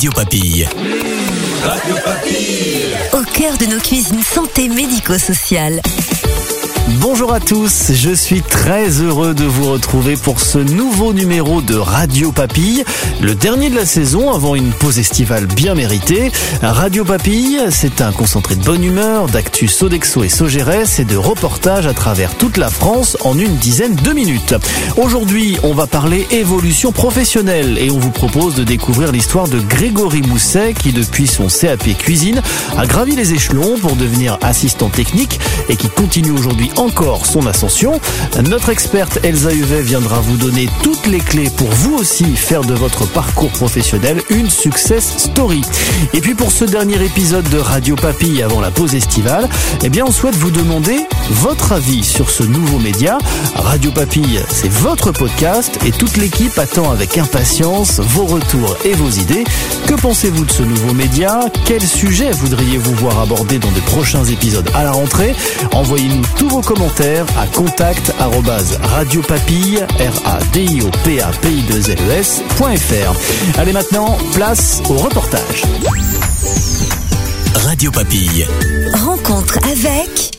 Radio Papille. Radio Papille. Au cœur de nos cuisines santé médico-sociales. Bonjour à tous, je suis très heureux de vous retrouver pour ce nouveau numéro de Radio Papille, le dernier de la saison avant une pause estivale bien méritée. Radio Papille, c'est un concentré de bonne humeur, d'actu Sodexo et Sogeres et de reportages à travers toute la France en une dizaine de minutes. Aujourd'hui, on va parler évolution professionnelle et on vous propose de découvrir l'histoire de Grégory Mousset qui depuis son CAP cuisine a gravi les échelons pour devenir assistant technique et qui continue aujourd'hui encore son ascension. Notre experte Elsa Huvet viendra vous donner toutes les clés pour vous aussi faire de votre parcours professionnel une success story. Et puis pour ce dernier épisode de Radio Papille avant la pause estivale, eh bien on souhaite vous demander votre avis sur ce nouveau média. Radio Papille, c'est votre podcast et toute l'équipe attend avec impatience vos retours et vos idées. Que pensez-vous de ce nouveau média? Quel sujet voudriez-vous voir abordé dans de prochains épisodes à la rentrée? Envoyez-nous tous vos commentaires à contact radiopapille r a d i o p a p i 2 l e s.fr. Allez maintenant, place au reportage. Radio Papille. Rencontre avec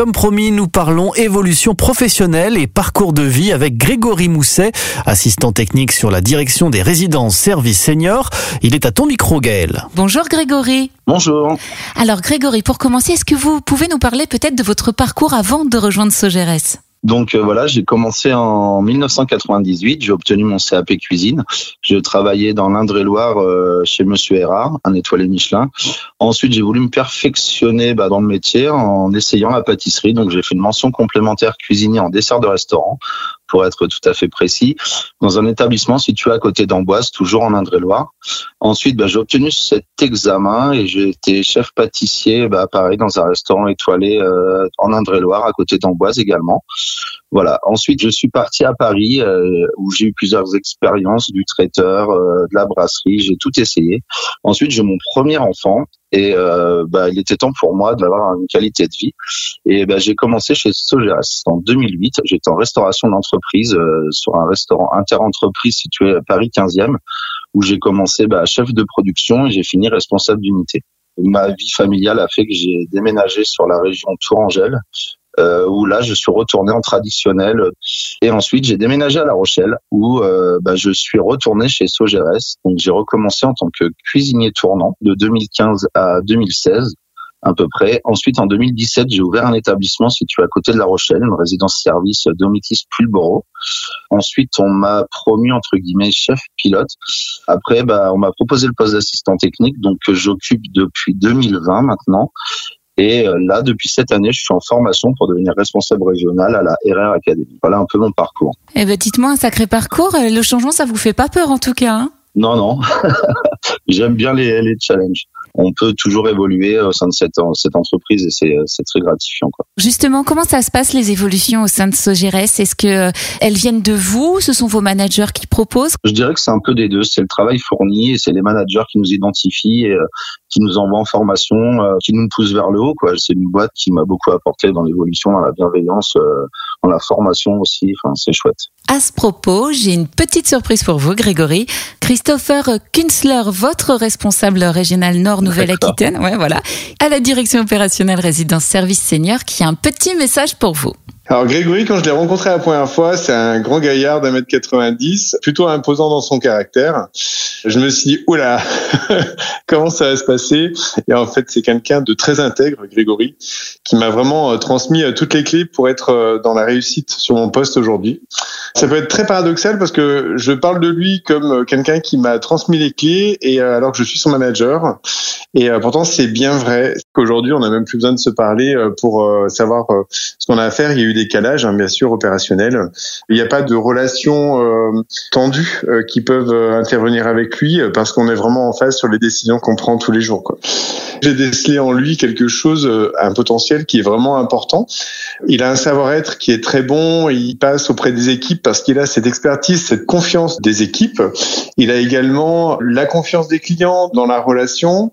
Comme promis, nous parlons évolution professionnelle et parcours de vie avec Grégory Mousset, assistant technique sur la direction des résidences services seniors. Il est à ton micro, Gaël. Bonjour Grégory. Bonjour. Alors Grégory, pour commencer, est-ce que vous pouvez nous parler peut-être de votre parcours avant de rejoindre Sogeres? Donc euh, voilà, j'ai commencé en 1998, j'ai obtenu mon CAP cuisine. Je travaillais dans l'Indre-et-Loire euh, chez Monsieur Erard, un étoilé Michelin. Ensuite, j'ai voulu me perfectionner bah, dans le métier en essayant la pâtisserie. Donc j'ai fait une mention complémentaire cuisinier en dessert de restaurant pour être tout à fait précis, dans un établissement situé à côté d'Amboise, toujours en Indre-et-Loire. Ensuite, bah, j'ai obtenu cet examen et j'ai été chef pâtissier, bah, pareil, dans un restaurant étoilé euh, en Indre-et-Loire, à côté d'Amboise également. Voilà. Ensuite, je suis parti à Paris euh, où j'ai eu plusieurs expériences du traiteur, euh, de la brasserie. J'ai tout essayé. Ensuite, j'ai mon premier enfant et euh, bah, il était temps pour moi d'avoir une qualité de vie. Et bah, j'ai commencé chez Sogeras en 2008. J'étais en restauration d'entreprise euh, sur un restaurant interentreprise situé à Paris 15e où j'ai commencé bah, chef de production et j'ai fini responsable d'unité. Ma vie familiale a fait que j'ai déménagé sur la région Tourangelle euh, où là je suis retourné en traditionnel et ensuite j'ai déménagé à La Rochelle où euh, bah, je suis retourné chez Sogeres donc j'ai recommencé en tant que cuisinier tournant de 2015 à 2016 à peu près. Ensuite, en 2017, j'ai ouvert un établissement situé à côté de La Rochelle, une résidence-service Domitis Pulboro. Ensuite, on m'a promu entre guillemets chef pilote. Après, bah, on m'a proposé le poste d'assistant technique, donc que j'occupe depuis 2020 maintenant. Et euh, là, depuis cette année, je suis en formation pour devenir responsable régional à la RR Academy. Voilà un peu mon parcours. Eh ben, dites-moi un sacré parcours. Le changement, ça vous fait pas peur en tout cas hein? Non, non. J'aime bien les, les challenges on peut toujours évoluer au sein de cette, cette entreprise et c'est, très gratifiant. Quoi. Justement, comment ça se passe les évolutions au sein de Sogeres? Est-ce que elles viennent de vous? Ce sont vos managers qui proposent? Je dirais que c'est un peu des deux. C'est le travail fourni et c'est les managers qui nous identifient et euh, qui nous envoient en formation, euh, qui nous poussent vers le haut. Quoi. C'est une boîte qui m'a beaucoup apporté dans l'évolution, dans la bienveillance, euh, dans la formation aussi. Enfin, c'est chouette. À ce propos, j'ai une petite surprise pour vous, Grégory. Christopher Künzler, votre responsable régional Nord Nouvelle-Aquitaine, ouais, voilà, à la direction opérationnelle résidence service senior, qui a un petit message pour vous. Alors Grégory, quand je l'ai rencontré la première fois, c'est un grand gaillard d'un mètre 90, plutôt imposant dans son caractère. Je me suis dit, oula, comment ça va se passer? Et en fait, c'est quelqu'un de très intègre, Grégory, qui m'a vraiment transmis toutes les clés pour être dans la réussite sur mon poste aujourd'hui. Ça peut être très paradoxal parce que je parle de lui comme quelqu'un qui m'a transmis les clés et alors que je suis son manager. Et pourtant, c'est bien vrai qu'aujourd'hui, on n'a même plus besoin de se parler pour savoir ce qu'on a à faire. Des décalages, hein, bien sûr, opérationnels. Il n'y a pas de relations euh, tendues euh, qui peuvent euh, intervenir avec lui parce qu'on est vraiment en phase sur les décisions qu'on prend tous les jours. J'ai décelé en lui quelque chose, un potentiel qui est vraiment important. Il a un savoir-être qui est très bon. Il passe auprès des équipes parce qu'il a cette expertise, cette confiance des équipes. Il a également la confiance des clients dans la relation.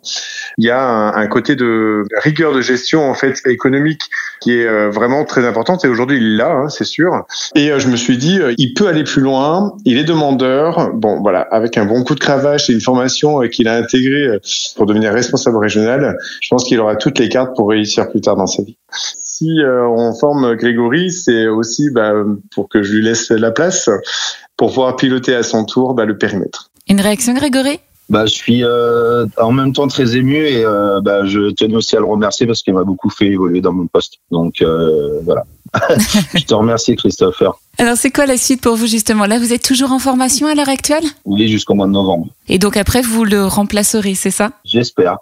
Il y a un, un côté de rigueur de gestion en fait économique qui est vraiment très importante et aujourd'hui il l'a, hein, c'est sûr. Et je me suis dit, il peut aller plus loin, il est demandeur. Bon, voilà, avec un bon coup de cravache et une formation qu'il a intégrée pour devenir responsable régional, je pense qu'il aura toutes les cartes pour réussir plus tard dans sa vie si on forme Grégory, c'est aussi bah, pour que je lui laisse la place pour pouvoir piloter à son tour bah, le périmètre. Une réaction, Grégory? Bah, je suis euh, en même temps très ému et euh, bah, je tenais aussi à le remercier parce qu'il m'a beaucoup fait évoluer dans mon poste. Donc euh, voilà. je te remercie Christopher. Alors c'est quoi la suite pour vous justement? Là vous êtes toujours en formation à l'heure actuelle? Oui jusqu'au mois de novembre. Et donc après vous le remplacerez, c'est ça? J'espère.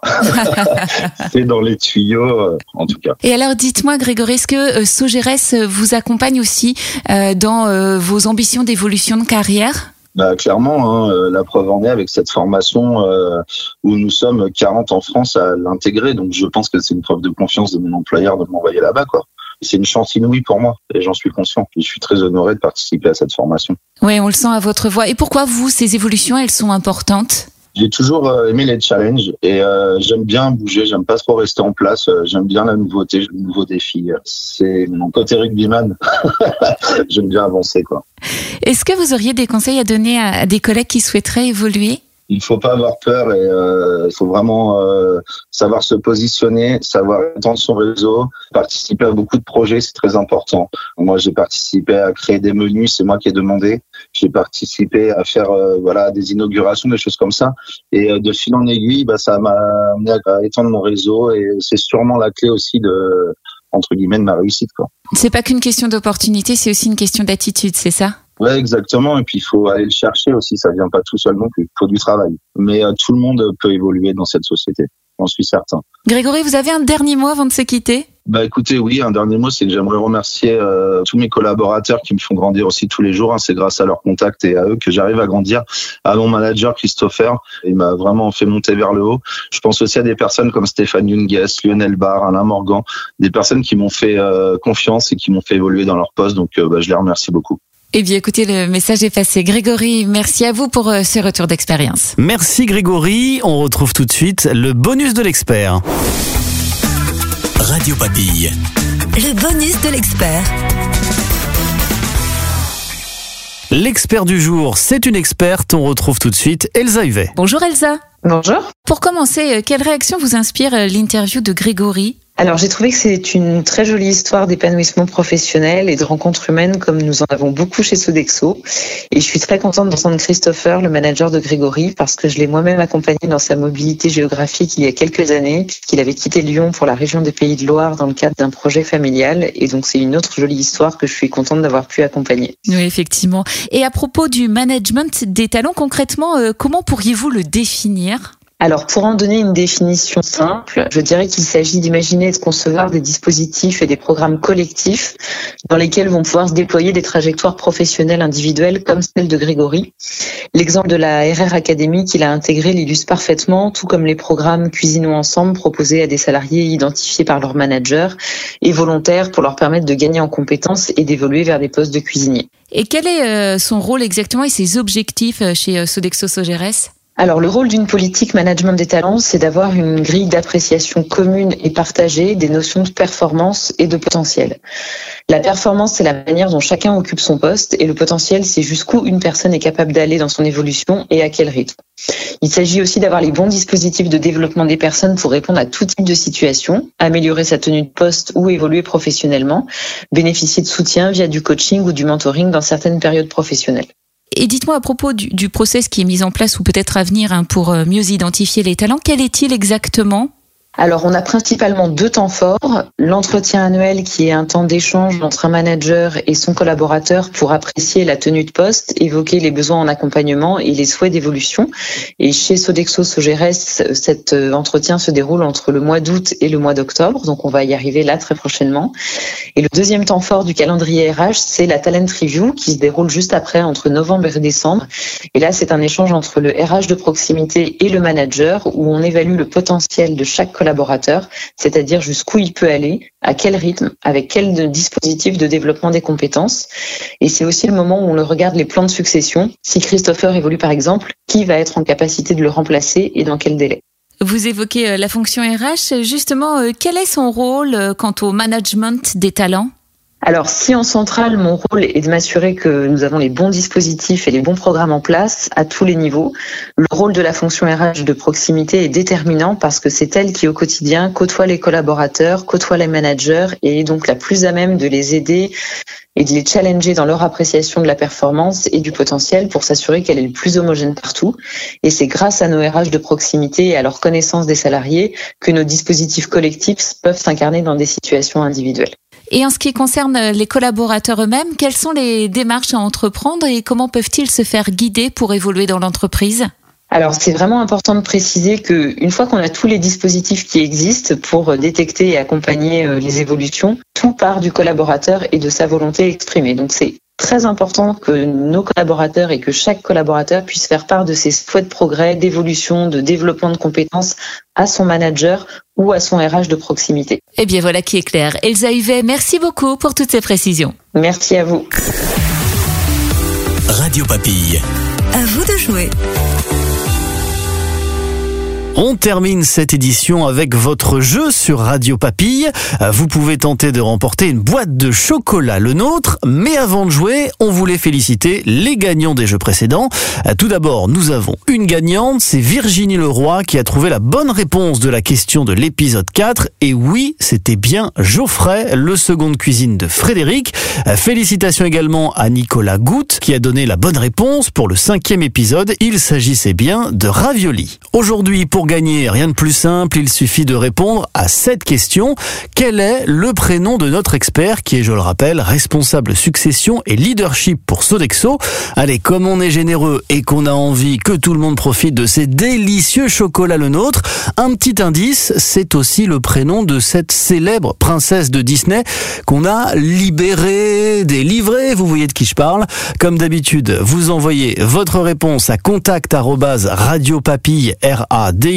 c'est dans les tuyaux en tout cas. Et alors dites-moi Grégory, est-ce que Sogérès vous accompagne aussi dans vos ambitions d'évolution de carrière? Bah, clairement, hein, euh, la preuve en est avec cette formation euh, où nous sommes 40 en France à l'intégrer. Donc je pense que c'est une preuve de confiance de mon employeur de m'envoyer là-bas. quoi. C'est une chance inouïe pour moi et j'en suis conscient. Je suis très honoré de participer à cette formation. Oui, on le sent à votre voix. Et pourquoi vous, ces évolutions, elles sont importantes? J'ai toujours euh, aimé les challenges et euh, j'aime bien bouger, j'aime pas trop rester en place, euh, j'aime bien la nouveauté, le nouveau défi. C'est mon côté rugbyman. j'aime bien avancer quoi. Est-ce que vous auriez des conseils à donner à des collègues qui souhaiteraient évoluer? Il faut pas avoir peur et euh, il faut vraiment euh, savoir se positionner, savoir étendre son réseau, participer à beaucoup de projets, c'est très important. Moi, j'ai participé à créer des menus, c'est moi qui ai demandé. J'ai participé à faire euh, voilà des inaugurations, des choses comme ça. Et de fil en aiguille, bah, ça m'a amené à étendre mon réseau et c'est sûrement la clé aussi de entre guillemets de ma réussite. Quoi. C'est pas qu'une question d'opportunité, c'est aussi une question d'attitude, c'est ça? Ouais, exactement. Et puis il faut aller le chercher aussi. Ça vient pas tout seul non plus. Il faut du travail. Mais euh, tout le monde peut évoluer dans cette société. J'en suis certain. Grégory, vous avez un dernier mot avant de se quitter? Bah écoutez, oui, un dernier mot, c'est que j'aimerais remercier euh, tous mes collaborateurs qui me font grandir aussi tous les jours. Hein. C'est grâce à leur contact et à eux que j'arrive à grandir. À mon manager Christopher, il m'a vraiment fait monter vers le haut. Je pense aussi à des personnes comme Stéphane Junges, Lionel Barr, Alain Morgan, des personnes qui m'ont fait euh, confiance et qui m'ont fait évoluer dans leur poste. Donc bah, je les remercie beaucoup. Eh bien, écoutez, le message est passé. Grégory, merci à vous pour euh, ce retour d'expérience. Merci Grégory. On retrouve tout de suite le bonus de l'expert. Radio Papille. Le bonus de l'expert. L'expert du jour, c'est une experte. On retrouve tout de suite Elsa Huvet. Bonjour Elsa. Bonjour. Pour commencer, euh, quelle réaction vous inspire euh, l'interview de Grégory? Alors j'ai trouvé que c'est une très jolie histoire d'épanouissement professionnel et de rencontres humaines comme nous en avons beaucoup chez Sodexo. Et je suis très contente d'entendre Christopher, le manager de Grégory, parce que je l'ai moi-même accompagné dans sa mobilité géographique il y a quelques années, puisqu'il avait quitté Lyon pour la région des Pays de Loire dans le cadre d'un projet familial. Et donc c'est une autre jolie histoire que je suis contente d'avoir pu accompagner. Oui, effectivement. Et à propos du management des talents, concrètement, euh, comment pourriez-vous le définir? Alors, pour en donner une définition simple, je dirais qu'il s'agit d'imaginer et de concevoir des dispositifs et des programmes collectifs dans lesquels vont pouvoir se déployer des trajectoires professionnelles individuelles comme celle de Grégory. L'exemple de la RR Academy qu'il a intégré l'illustre parfaitement, tout comme les programmes Cuisinons ensemble proposés à des salariés identifiés par leur manager et volontaires pour leur permettre de gagner en compétences et d'évoluer vers des postes de cuisinier. Et quel est euh, son rôle exactement et ses objectifs euh, chez euh, Sodexo Sogeres? Alors le rôle d'une politique management des talents, c'est d'avoir une grille d'appréciation commune et partagée des notions de performance et de potentiel. La performance, c'est la manière dont chacun occupe son poste et le potentiel, c'est jusqu'où une personne est capable d'aller dans son évolution et à quel rythme. Il s'agit aussi d'avoir les bons dispositifs de développement des personnes pour répondre à tout type de situation, améliorer sa tenue de poste ou évoluer professionnellement, bénéficier de soutien via du coaching ou du mentoring dans certaines périodes professionnelles. Et dites-moi à propos du, process qui est mis en place ou peut-être à venir hein, pour euh, mieux identifier les talents, quel est-il exactement? Alors, on a principalement deux temps forts. L'entretien annuel qui est un temps d'échange entre un manager et son collaborateur pour apprécier la tenue de poste, évoquer les besoins en accompagnement et les souhaits d'évolution. Et chez Sodexo Sogeres, cet euh, entretien se déroule entre le mois d'août et le mois d'octobre. Donc, on va y arriver là très prochainement. Et le deuxième temps fort du calendrier RH, c'est la Talent Review qui se déroule juste après entre novembre et décembre. Et là, c'est un échange entre le RH de proximité et le manager où on évalue le potentiel de chaque collaborateur collaborateur, c'est-à-dire jusqu'où il peut aller, à quel rythme, avec quel dispositif de développement des compétences. Et c'est aussi le moment où on regarde les plans de succession. Si Christopher évolue par exemple, qui va être en capacité de le remplacer et dans quel délai? Vous évoquez euh, la fonction RH. Justement, euh, quel est son rôle euh, quant au management des talents? Alors, si en centrale, mon rôle est de m'assurer que nous avons les bons dispositifs et les bons programmes en place à tous les niveaux, le rôle de la fonction RH de proximité est déterminant parce que c'est elle qui, au quotidien, côtoie les collaborateurs, côtoie les managers et est donc la plus à même de les aider et de les challenger dans leur appréciation de la performance et du potentiel pour s'assurer qu'elle est le plus homogène partout. Et c'est grâce à nos RH de proximité et à leur connaissance des salariés que nos dispositifs collectifs peuvent s'incarner dans des situations individuelles. Et en ce qui concerne les collaborateurs eux-mêmes, quelles sont les démarches à entreprendre et comment peuvent-ils se faire guider pour évoluer dans l'entreprise? Alors c'est vraiment important de préciser que une fois qu'on a tous les dispositifs qui existent pour détecter et accompagner euh, les évolutions, tout part du collaborateur et de sa volonté exprimée. Donc c'est très important que nos collaborateurs et que chaque collaborateur puisse faire part de ses souhaits de progrès, d'évolution, de développement de compétences à son manager ou à son RH de proximité. Eh bien voilà qui est clair. Elsa Huvet, merci beaucoup pour toutes ces précisions. Merci à vous. Radio Papille. À vous de jouer. On termine cette édition avec votre jeu sur Radio Papille. Vous pouvez tenter de remporter une boîte de chocolat, le nôtre. Mais avant de jouer, on voulait féliciter les gagnants des jeux précédents. Tout d'abord, nous avons une gagnante, c'est Virginie Leroy qui a trouvé la bonne réponse de la question de l'épisode 4. Et oui, c'était bien Geoffrey, le second cuisine de Frédéric. Félicitations également à Nicolas Goutte qui a donné la bonne réponse pour le cinquième épisode. Il s'agissait bien de ravioli. Gagner, rien de plus simple, il suffit de répondre à cette question. Quel est le prénom de notre expert qui est, je le rappelle, responsable succession et leadership pour Sodexo? Allez, comme on est généreux et qu'on a envie que tout le monde profite de ces délicieux chocolats le nôtre, un petit indice, c'est aussi le prénom de cette célèbre princesse de Disney qu'on a libérée, délivrée, vous voyez de qui je parle. Comme d'habitude, vous envoyez votre réponse à contact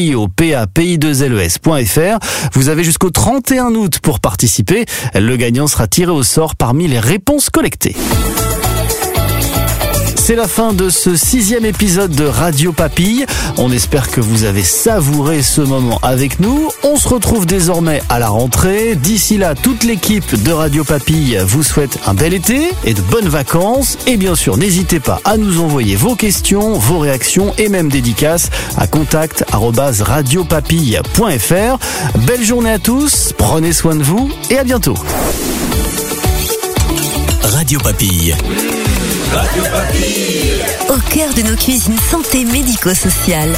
PAPI2LES.fr. Vous avez jusqu'au 31 août pour participer. Le gagnant sera tiré au sort parmi les réponses collectées. C'est la fin de ce sixième épisode de Radio Papille. On espère que vous avez savouré ce moment avec nous. On se retrouve désormais à la rentrée. D'ici là, toute l'équipe de Radio Papille vous souhaite un bel été et de bonnes vacances. Et bien sûr, n'hésitez pas à nous envoyer vos questions, vos réactions et même dédicaces à contact@radiopapille.fr. Belle journée à tous, prenez soin de vous et à bientôt. Radio Papille. Au cœur de nos cuisines santé médico-sociale.